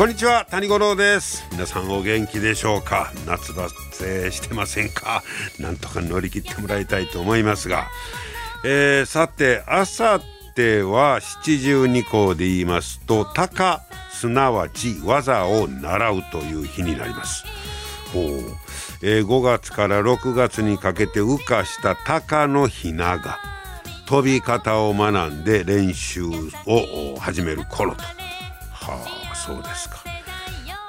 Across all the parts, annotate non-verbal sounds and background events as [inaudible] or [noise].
こんにちは谷五郎です。皆さんお元気でしょうか？夏バテしてませんか？なんとか乗り切ってもらいたいと思いますが、えー、さてあさっては七十二項で言いますと「鷹」すなわち技を習うという日になります。ほう、えー、5月から6月にかけて羽化した鷹のひなが飛び方を学んで練習を始める頃と。はあ。そうですか。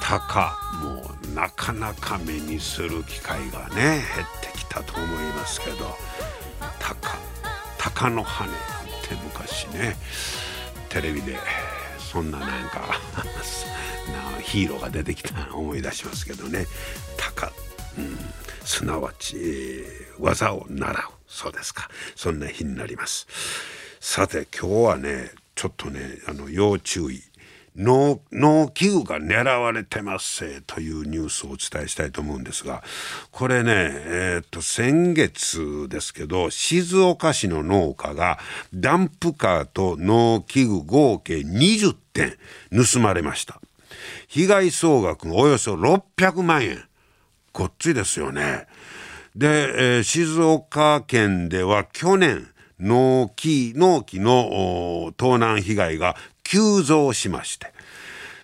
鷹もうなかなか目にする機会がね減ってきたと思いますけど。鷹鷹の羽なんて昔ねテレビでそんななんか [laughs] ヒーローが出てきたの思い出しますけどね。鷹、うん、すなわち、技を習う。そうですか。そんな日になります。さて今日はねちょっとねあの要注意。農機具が狙われてますというニュースをお伝えしたいと思うんですがこれね、えー、っと先月ですけど静岡市の農家がダンプカーと農機具合計20点盗まれました。被害総額およそ600万円。ごっついですよね。で、えー、静岡県では去年農機農機の盗難被害が急増しまして、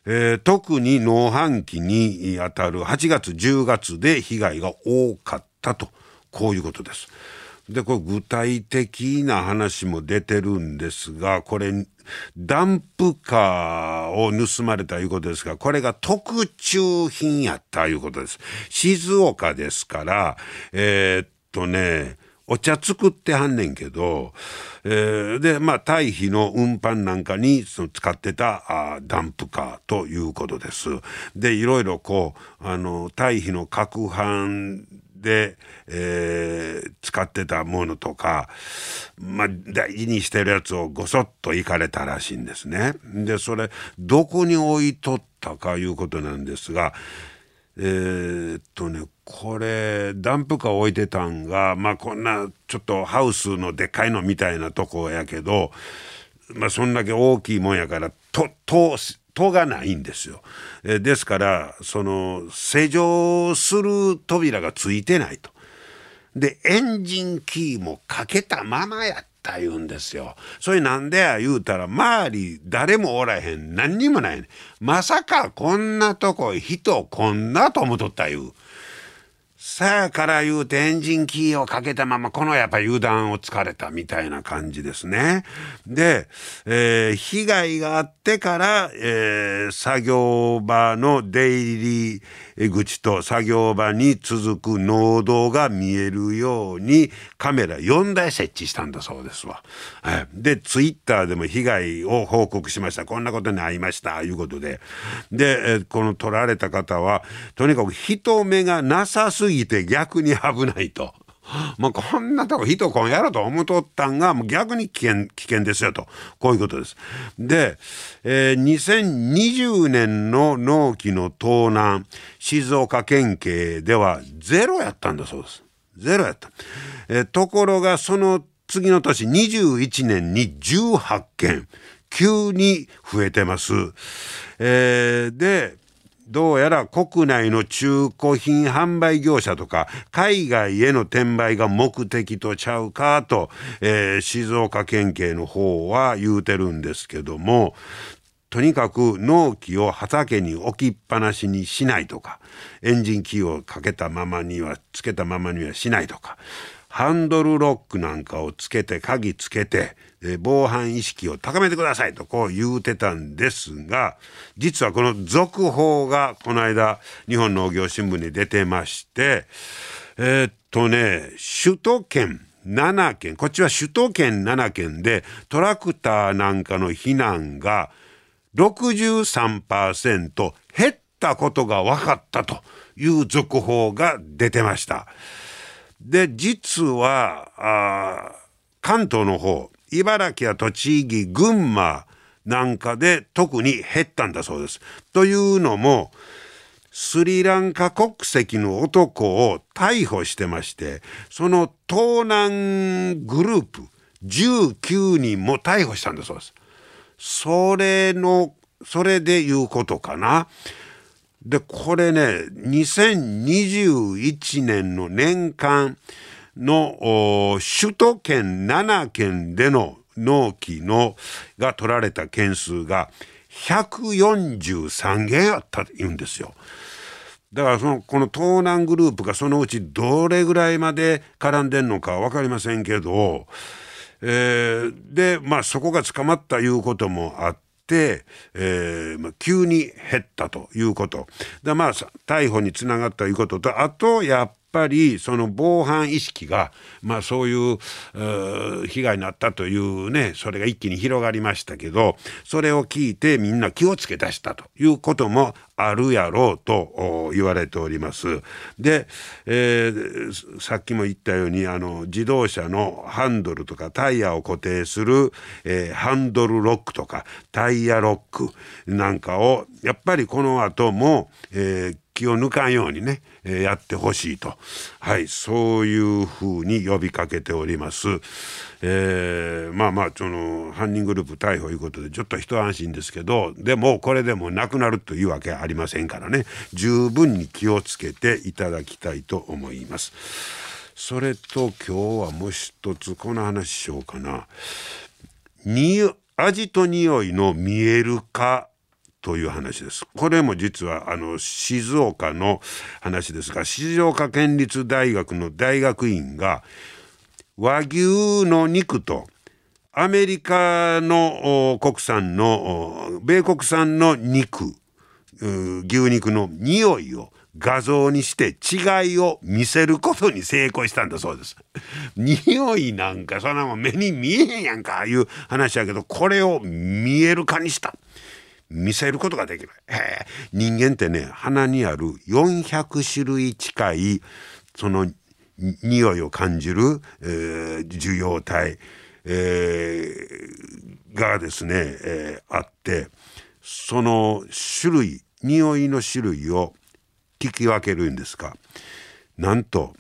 えー、特に農繁期にあたる8月10月で被害が多かったとこういうことです。でこれ具体的な話も出てるんですがこれダンプカーを盗まれたいうことですがこれが特注品やったいうことです。静岡ですからえー、っとねお茶作ってはんねんけど、えー、でまあ堆肥の運搬なんかにその使ってたあダンプカーということです。でいろいろこうあの堆肥の攪拌で、えー、使ってたものとか、まあ、大事にしてるやつをごそっといかれたらしいんですね。でそれどこに置いとったかいうことなんですがえー、っとねこれダンプカー置いてたんがまあこんなちょっとハウスのでっかいのみたいなとこやけどまあそんだけ大きいもんやからとと戸がないんですよ。えですからその施錠する扉がついてないと。でエンジンキーもかけたままやった言うんですよ。それなんでや言うたら周り誰もおらへん何にもないねまさかこんなとこ人こんなと思っとった言う。さあから言うてエンジンキーをかけたままこのやっぱ油断を疲れたみたいな感じですね。で、えー、被害があってから、えー、作業場の出入り口と作業場に続く農道が見えるようにカメラ4台設置したんだそうですわ。はい、でツイッターでも被害を報告しましたこんなことに遭いましたいうことでで、えー、この撮られた方はとにかく人目がなさすぎぎて逆に危ないと。[laughs] もうこんなとこ人こんやろと思うとったんがもう逆に危険危険ですよとこういうことです。で、えー、2020年の納期の盗難静岡県警ではゼロやったんだそうです。ゼロやった。えー、ところがその次の年21年に18件急に増えてます。えー、でどうやら国内の中古品販売業者とか海外への転売が目的とちゃうかと、えー、静岡県警の方は言うてるんですけどもとにかく納期を畑に置きっぱなしにしないとかエンジンキーをかけたままにはつけたままにはしないとかハンドルロックなんかをつけて鍵つけて防犯意識を高めてくださいとこう言うてたんですが実はこの続報がこの間日本農業新聞に出てましてえ、っとね首都圏7県こっちは首都圏7県でトラクターなんかの避難が63%減っったことが分かったという続報が出てました。で実は関東の方茨城や栃木群馬なんかで特に減ったんだそうです。というのもスリランカ国籍の男を逮捕してましてその盗難グループ19人も逮捕したんだそうです。それのそれでいうことかな。でこれね2021年の年間の首都圏7県での納期のが取られた件数が143件あったと言うんですよ。だからそのこの盗難グループがそのうちどれぐらいまで絡んでんのか分かりませんけど、えー、でまあそこが捕まったいうこともあって。えーまあ、急に減ったということ。でまあ逮捕につながったということとあとやっっぱりその防犯意識が、まあ、そういう被害になったというねそれが一気に広がりましたけどそれを聞いてみんな気をつけ出したということもあるやろうと言われております。で、えー、さっきも言ったようにあの自動車のハンドルとかタイヤを固定する、えー、ハンドルロックとかタイヤロックなんかをやっぱりこの後も、えー、気を抜かんようにね、えー、やってほしいと、はい、そういうふうに呼びかけております。えー、まあまあその犯人グループ逮捕いうことでちょっと一安心ですけどでもこれでもなくなるというわけありませんからね十分に気をつけていただきたいと思います。それと今日はもう一つこの話しようかな。味と匂いの見える化という話です。これも実はあの静岡の話ですが静岡県立大学の大学院が和牛の肉とアメリカの国産の米国産の肉牛肉の匂いを画像にして違いを見せることに成功したんだそうです。匂いなんかそんなもん目に見えへんやんかいう話やけどこれを見える化にした。見せることができる。人間ってね鼻にある400種類近いその匂いを感じる、えー、受容体、えー、がですね、えー、あってその種類匂いの種類を聞き分けるんですかなんと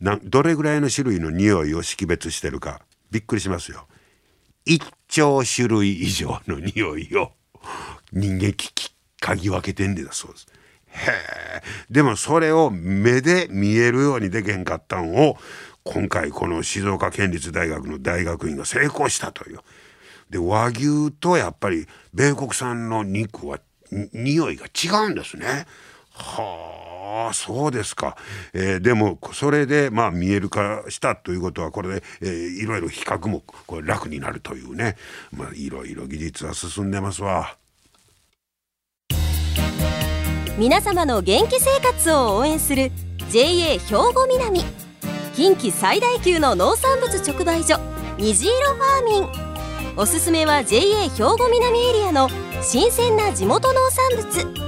などれぐらいの種類の匂いを識別してるかびっくりしますよ。1兆種類以上の匂いを人間き嗅ぎ分けてんでだそうです。へえでもそれを目で見えるようにでけへんかったんを今回この静岡県立大学の大学院が成功したという。で和牛とやっぱり米国産の肉は匂いが違うんですね。はあそうですか、えー、でもそれでまあ見える化したということはこれで、えー、いろいろ比較もこれ楽になるというね。まあいろいろ技術は進んでますわ。皆様の元気生活を応援する JA 兵庫南。近畿最大級の農産物直売所虹色ファーミン。おすすめは JA 兵庫南エリアの新鮮な地元農産物。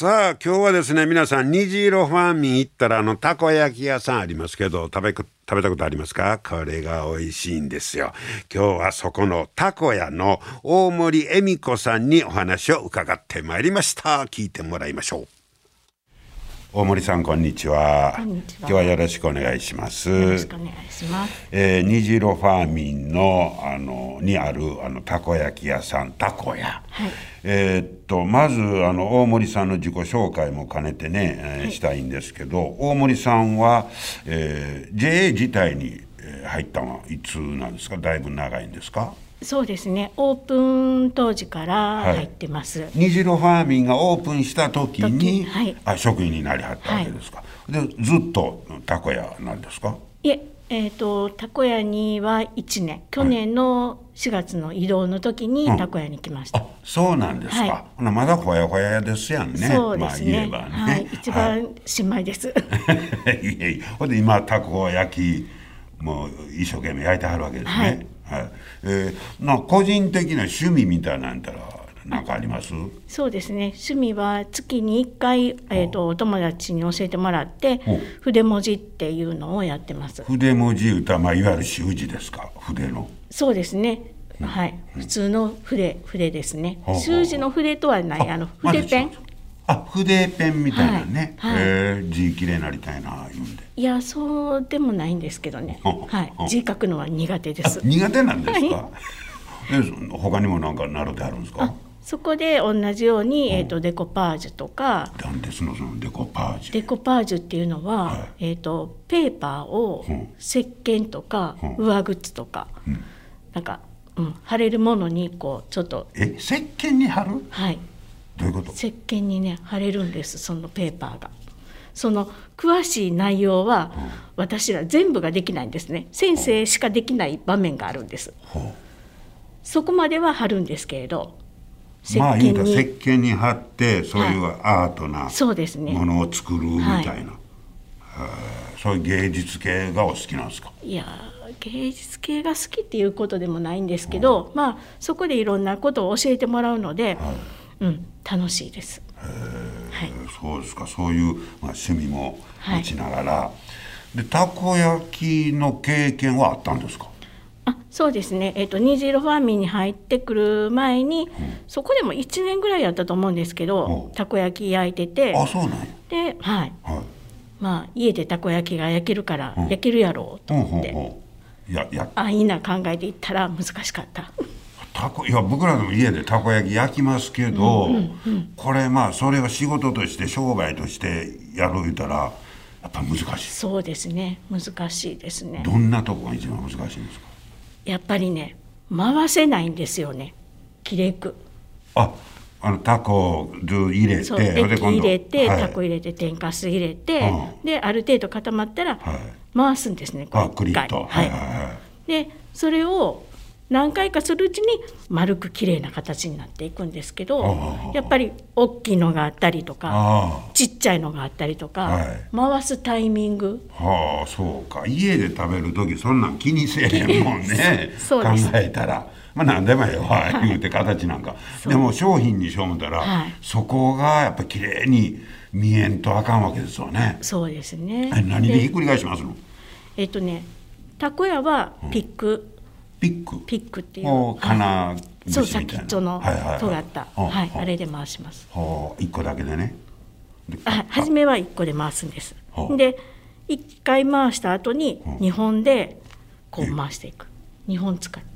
さあ今日はですね皆さん虹色ファーミン行ったらあのたこ焼き屋さんありますけど食べ食べたことありますか？これが美味しいんですよ。今日はそこのたこ屋の大森恵美子さんにお話を伺ってまいりました。聞いてもらいましょう。大森さんこんにちは。今日はよろしくお願いします。よろしくお願いします。えー、虹色ファーミンのあのにあるあのたこ焼き屋さんたこ屋。はい、えー、っとまずあの大森さんの自己紹介も兼ねてね、えー、したいんですけど、大森さんは、えー、JA 自体に入ったのはいつなんですか？だいぶ長いんですか？そうですね。オープン当時から入ってます、虹色ファーミンがオープンした時に、時はい。あ職員になりはったわけですか、でずっとたこ屋なんですか？いええー、とたこ屋には1年。去年の4月の移動の時にうん。たこ屋に来ました、あそうなんですか、はい。まだほやほやですやんね。そうですね,、まあ言えばね、はい、一番新米です、い。[laughs] えいえ。ほんで今たこ焼きもう一生懸命焼いてはるわけですねはい、えーな個人的な趣味みたいなんたら何かあります？そうですね。趣味は月に1回、えー、とお友達に教えてもらって筆文字っていうのをやってます。筆文字歌、まあ、いわゆる習字ですか？筆の。そうですね。はい、普通の筆筆ですね。習字の筆とはないあの筆ペンあ筆ペンみたいなね、はい。はい。えー字きれいなりたいな言うんで。いやそうでもないんですけどね。[laughs] はい。[laughs] 字書くのは苦手であす苦手なんですか、はえそ他にもなんか習ってあるんですか？そこで同じように、えー、とデコパージュとかなんですのそのデコパージュ？デコパージュっていうのは、はい。えー、とペーパーをうん。石鹸とかうん。上靴とか、なんか、うん、貼れるものにこうちょっと。え石鹸に貼る？はいどういうこと？石鹸にね貼れるんですそのペーパーが。その詳しい内容は私ら全部ができないんですね。先生しかできない場面があるんです。ほそこまでは貼るんですけれどうまあ言うたら石に鹸に貼ってそういうアートなそうですね。ものを作るみたいな、はい。そういう芸術系がお好きなんですか？いやー芸術系が好きっていうことでもないんですけど、まあそこでいろんなことを教えてもらうので、うん。楽しいです。はい、そうですか。そういう、まあ、趣味も持ちながら、でたこ焼きの経験はあったんですか？あそうですね、えっと虹色ファーミンに入ってくる前に、そこでも1年ぐらいやったと思うんですけど、うん。たこ焼き焼いてて。あそうなんや。で、はい。はい。まあ、家でたこ焼きが焼けるからうん。焼けるやろうと思って、ほうほういやいやあいいな考えていったら難しかった。たこいや僕らでも家でたこ焼き焼きますけど、これまあそれを仕事として商売としてやる言うたらやっぱ難しい。そうですね。難しいですね。どんなとこが一番難しいんですか？やっぱりね回せないんですよね。切れく。ああのタコを入れてそで入れて、はい。タコ入れて天かす入れて、うん。である程度固まったらはい。回すんですね、はいはいはい。でそれを何回かするうちに丸く綺麗な形になっていくんですけどやっぱり大きいのがあったりとかあちっちゃいのがあったりとか、はい。回すタイミング。あはあそうか。家で食べる時そんなん気にせえへんもんね。[laughs] 考えたら。まあ何でもええわ言うて形なんか、そう。でも商品にしよう思ったら、はい。そこがやっぱ綺麗に見えんとあかんわけですよね。そうですね。え何でひっくり返しますの？えっとねたこ屋はピック、ピック？ピックっていう。お金そう先っちょの尖った、うんはい、うんあれで回します。はあ一個だけでね。であ初めは1個で回すんです。はあ。で1回回した後にうん2本でこう回していく。2本使って。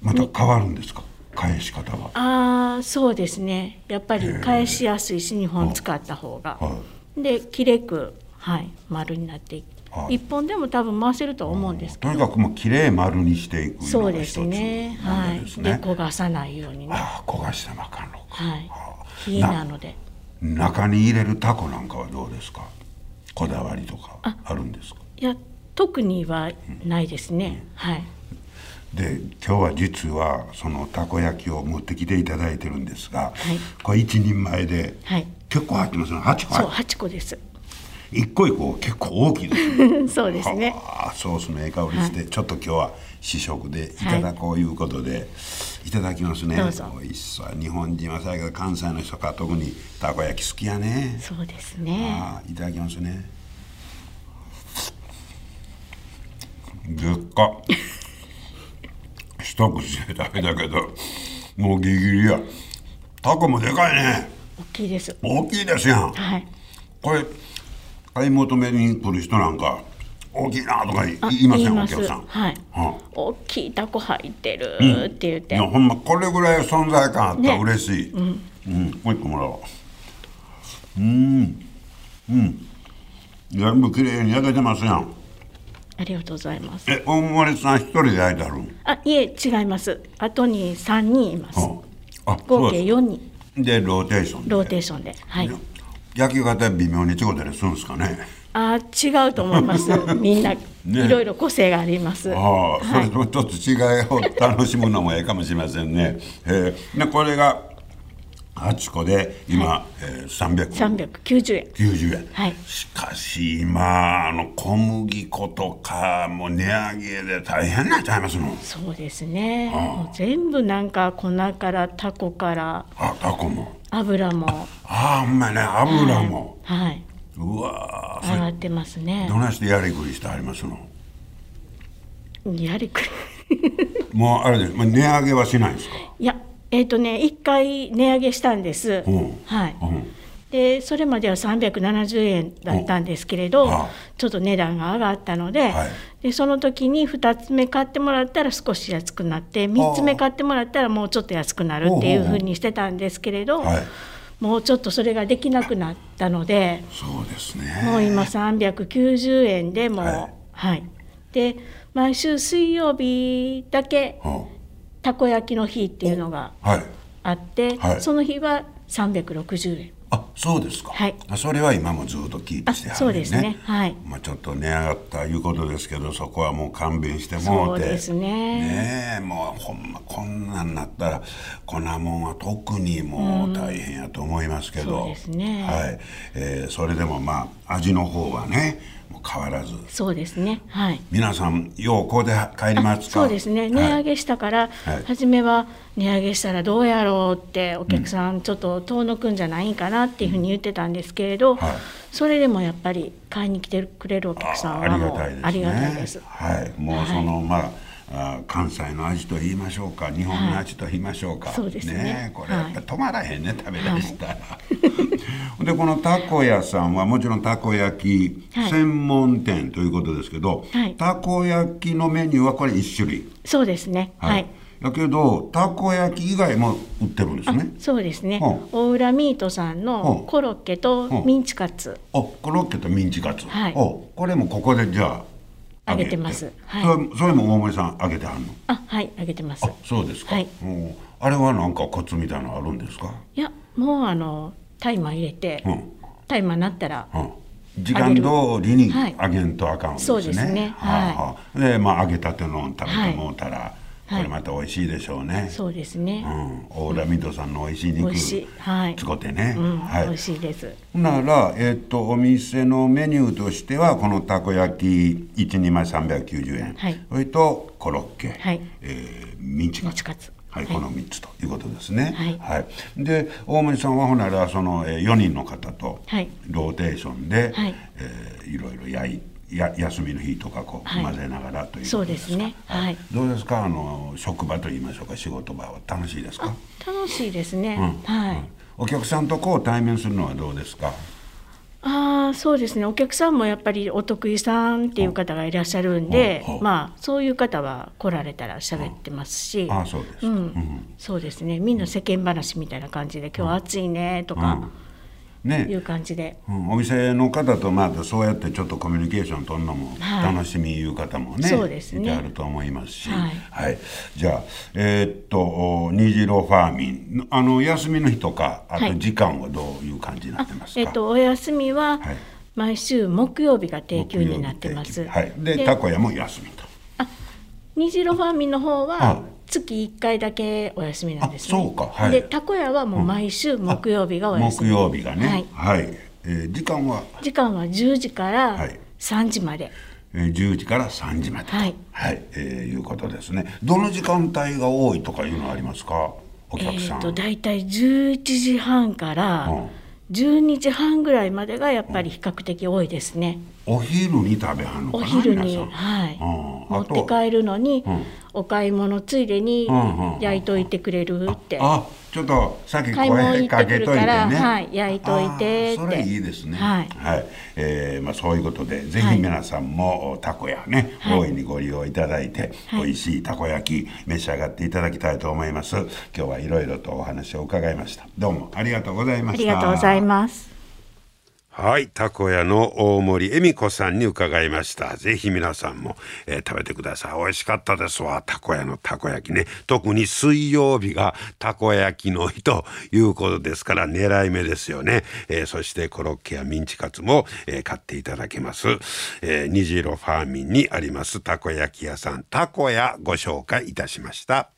また変わるんですか？返し方は。ああそうですね。やっぱり返しやすいし2本使った方が。はできれくはい丸になっていく。はい。1本でも多分回せるとは思うんですけど。とにかくもう綺麗丸にしていくのそうですが一つ問ね。はい。題ですねで焦がさないようにね。ああ焦がしてもあかんのか、はい。ああ。冷えなので。中に入れるタコなんかはどうですか？こだわりとかあ。るんですか？いや特にはないですね。はい。で今日は実はそのたこ焼きを持ってきていただいてるんですが、い。これ一人前ではい。結構入ってますね。8個そう入っ8個です。て一個一個結構大きいですね。[laughs] そうですね。はあソースのええ香りして、ちょっと今日は試食でいただこういうことで、い、ただきますね。どうぞ。美味しそう。日本人はさやけど関西の人か特にたこ焼き好きやね。そうですね。いただきますね。でっか。一口で食べたけどもうギリギリや。タコもでかいね。大きいです。大きいですやん。はい。これ買い求めに来る人なんか大きいなとか言いませんお客さん。はい。は大きいタコ入ってるって言って、いやほんまこれぐらい存在感あったらね。嬉しい、うん。もう一個もらおう。うん。うん。上手に焼けてますやん。ありがとうございます。え大森さん一人で焼いてあるん？あいえ違います。後に3人います。はあ。あ合計そう4人。でローテーションで。ローテーションで。はい焼き方微妙に違ったりするんですかね。あ違うと思います。[laughs] みんな、いろいろ個性があります。ああ、そはい。れとちょっと違いを楽しむのもええかもしれませんね。え。ー、でこれが8個で今、えー、390 390円円。はいしかし今あの小麦粉とかもう値上げで大変なっちゃいますの？そうですねもう全部なんか粉からタコからあタコも。油もああほんまやね油も。はい、うわーそれ上がってますねどないしてやりくりしてありますの？やりくり [laughs] もうあれです。まあ値上げはしないんですか？いやえっ、とね1回値上げしたんです、う。んはい、う。ん。でそれまでは370円だったんですけれど、ちょっと値段が上がったので,、はい。でその時に2つ目買ってもらったら少し安くなって3つ目買ってもらったらもうちょっと安くなるっていうふうにしてたんですけれど、はい。もうちょっとそれができなくなったのでそうですね。もう今390円でもうははい。い、で毎週水曜日だけうんたこ焼きの日っていうのがはい。あって、はい。その日は360円。あそうですか、はい。あそれは今もずっとキープしてはるんあそうですね。はい。まあ、ちょっと値上がったいうことですけどそこはもう勘弁してもて。そううですね。ねえもうほんまこんなんなったら粉もんは特にもう大変やと思いますけど、そうですね。はい。えーそれでもまあ味の方はね変わらず。そうですね。はい。皆さんようこうで帰りますか？そうですね。値上げしたから、はい。初めは値上げしたらどうやろうってお客さんちょっと遠のくんじゃないんかなっていうふうに言ってたんですけれど、はい。それでもやっぱり買いに来てくれるお客さんあありがたいですね。ありがたいです。はい、もうその、まあ。あ関西の味と言いましょうか日本の味と言いましょうか、はいそうですね。えこれやっぱり止まらへんね、食べだしたら、[laughs] でこのたこ屋さんはもちろんたこ焼きはい。専門店ということですけど、はい。たこ焼きのメニューはこれ1種類。そうですね。はい、だけどたこ焼き以外も売ってるんですあねそうですね、う。大浦ミートさんうんのコロッケとミンチカツ、おコロッケとミンチカツ、はい。おこれもここでじゃあ揚げてます。はい。それも大森さん揚げてはんの？あはいあげてます。あそうですか、はい。う。んあれはなんかコツみたいなのあるんですか、いやもうあのタイマー入れて、うん。タイマーなったらうん、時間通りにはい。揚げんとあかんんですね、そうですね。はあはあ。でまあ揚げたての食べはいてもうたら、はいこれまた美味しいでしょうね、そうですね、うん、オーラミドさんの美味しい肉はい。使ってね、うん。はい。美味しいです。なら、えっとお店のメニューとしてはこのたこ焼き12枚390円、はい。それとコロッケ、はい。えーミンチカツ。はい、はい。この3つということですね。はい。で大森さんはほんならその、えー、4人の方とはい。ローテーションで、はい。えーいろいろ焼いや休みの日とかこう、はい混ぜながらというそうですね。はい。どうですか？あの職場といいましょうか？仕事場は。楽しいですか、楽しいですね、うん。はい、お客さんとこう対面するのはどうですか？ああそうですね。お客さんもやっぱりお得意さんっていう方がいらっしゃるんで、うんう。んまあそういう方は来られたら喋ってますし、ああそうですか、うん。うん。そうですね。みんな世間話みたいな感じで「今日は暑いね」とかね。いう感じで、うん、お店の方とまあそうやってちょっとコミュニケーション取るのもはい。楽しみいう方もね、そうですね。いてあると思いますし、はい。じゃあえーっとお虹色ファーミン。あの休みの日とかあとはい。時間はどういう感じになってますか、えっとお休みははい。毎週木曜日が定休になってます。はい、ででたこ屋も休みと。虹色ファーミンの方はは月1回だけお休みなんですね。あそうか。はい。でたこ屋はもう毎週木曜日がお休木み。曜日がね。はい。はい、えー時間は、時間は10時からはい。3時まで。えー10時から3時までと。はい。はい。えーいうことですね。どの時間帯が多いとかいうのはありますか？おえ客さん、ーと大体11時半からうん12時半ぐらいまでがやっぱり比較的多いですね。お昼に食べはんのかなお昼に、はい、うん。持って帰るのに、うん。お買い物ついでに焼いといてくれるって、あちょっとさっき声かけといてね。はい焼いといてそれいいですね。はい。えーまあ、そういうことでぜひはい。皆さんもたこやね、はい。大いにご利用いただいて、はい。美味しいたこ焼き召し上がっていただきたいと思います。今日はいろいろとお話を伺いました。どうもありがとうございました。ありがとうございます。はい、たこ屋の大森恵美子さんに伺いました。ぜひ皆さんも、えー、食べてください。美味しかったですわ。たこ屋のたこ焼きね。特に水曜日がたこ焼きの日ということですから狙い目ですよね。えー、そしてコロッケやミンチカツも、えー、買っていただけます。えー、虹色ファーミンにありますたこ焼き屋さんたこ屋ご紹介いたしました。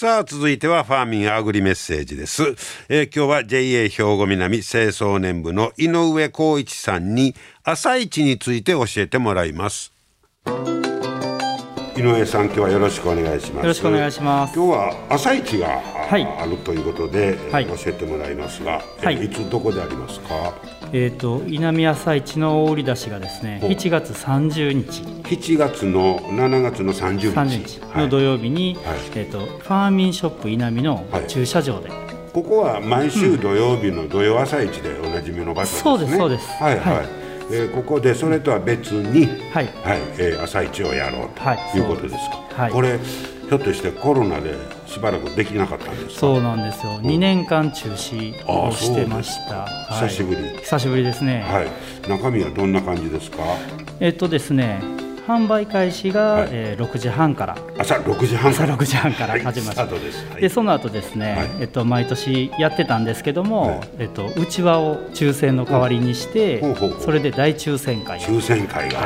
さあ続いてはファーミンアグリメッセージです、えー、今日は JA 兵庫南清掃年部の井上光一さんに朝市について教えてもらいます。井上さん今日はよろしくお願いします。よろしくお願いします。今日は朝市が、はい、あるということで、はい、教えてもらいますが、はい、いつどこでありますか？えーと、稲見朝市の売り出しがですね7月30日。7月の7月の30日 ,30 日の土曜日に、はい、えーと、ファーミンショップ稲見の駐車場で、ここは毎週土曜日の土曜朝市でおなじみの場所ですね、そうですそうです。はい。はいえー、ここでそれとは別に、はい。はいえー、朝市をやろうとい。うことですか、はい、これひょっとしてコロナでしばらくできなかったんですそうなんですよ、うん、2年間中止をしてました、久しぶり。久しぶりですね。はい。中身はどんな感じですか？えっとですね販売開始が、はい、えー、6時半から。朝6時半朝6時半から始まって、はい、でその後ですね、はい、えっと、毎年やってたんですけども、えっと、内輪を抽選の代わりにして、それで大抽選会。抽選会が、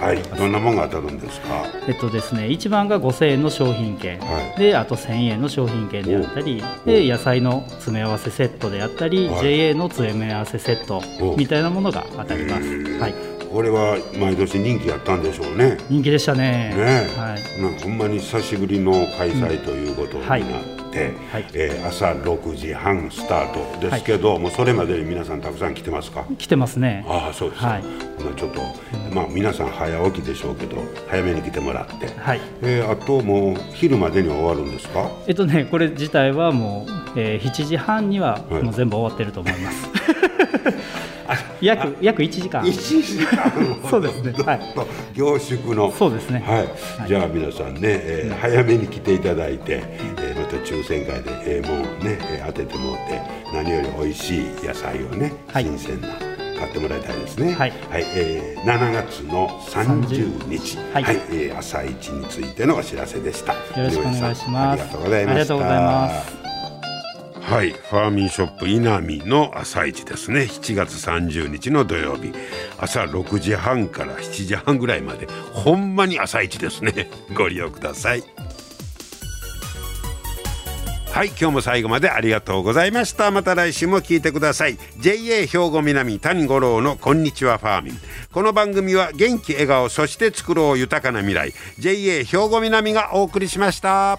はい、どんなものが当たるんですか？えっとですね、一番が5000円の商品券、はい、であと1000円の商品券であったり、で野菜の詰め合わせセットであったり、JA の詰め合わせセットみたいなものが当たります。はい。これは毎年人気やったんでしょうね。人気でしたね。ね、はい、なんほんまに久しぶりの開催ということになって、うん。はい、えー、朝6時半スタートですけど、はい、もうそれまでに皆さんたくさん来てますか？来てますね。ああそうです、はい、ちょっと、まあ皆さん早起きでしょうけど早めに来てもらって、はい。えー、あともう昼までに終わるんですか？えっとねこれ自体はもう、えー、7時半にはもう全部終わってると思います、[laughs] 約約1時間。1時間 [laughs] そうですね。はい。凝縮の。そうですね。はい。じゃあ皆さんね、えー、早めに来ていただいて、えー、また抽選会で、えー、もうね、えー、当ててもらって何より美味しい野菜をね、新鮮な。買ってもらいたいですね。はい、はい、えー、7月の30日、はい、はい、えー、朝一についてのお知らせでした。よろしくお願いします。ありがとうございました。はい、ファーミンショップ稲見の朝市ですね。7月30日の土曜日。朝6時半から7時半ぐらいまでほんまに朝市ですね。[laughs] ご利用ください。はい。今日も最後までありがとうございました。また来週も聞いてください。JA 兵庫南谷五郎のこんにちはファーミン。この番組は元気笑顔そして作ろう豊かな未来。JA 兵庫南がお送りしました。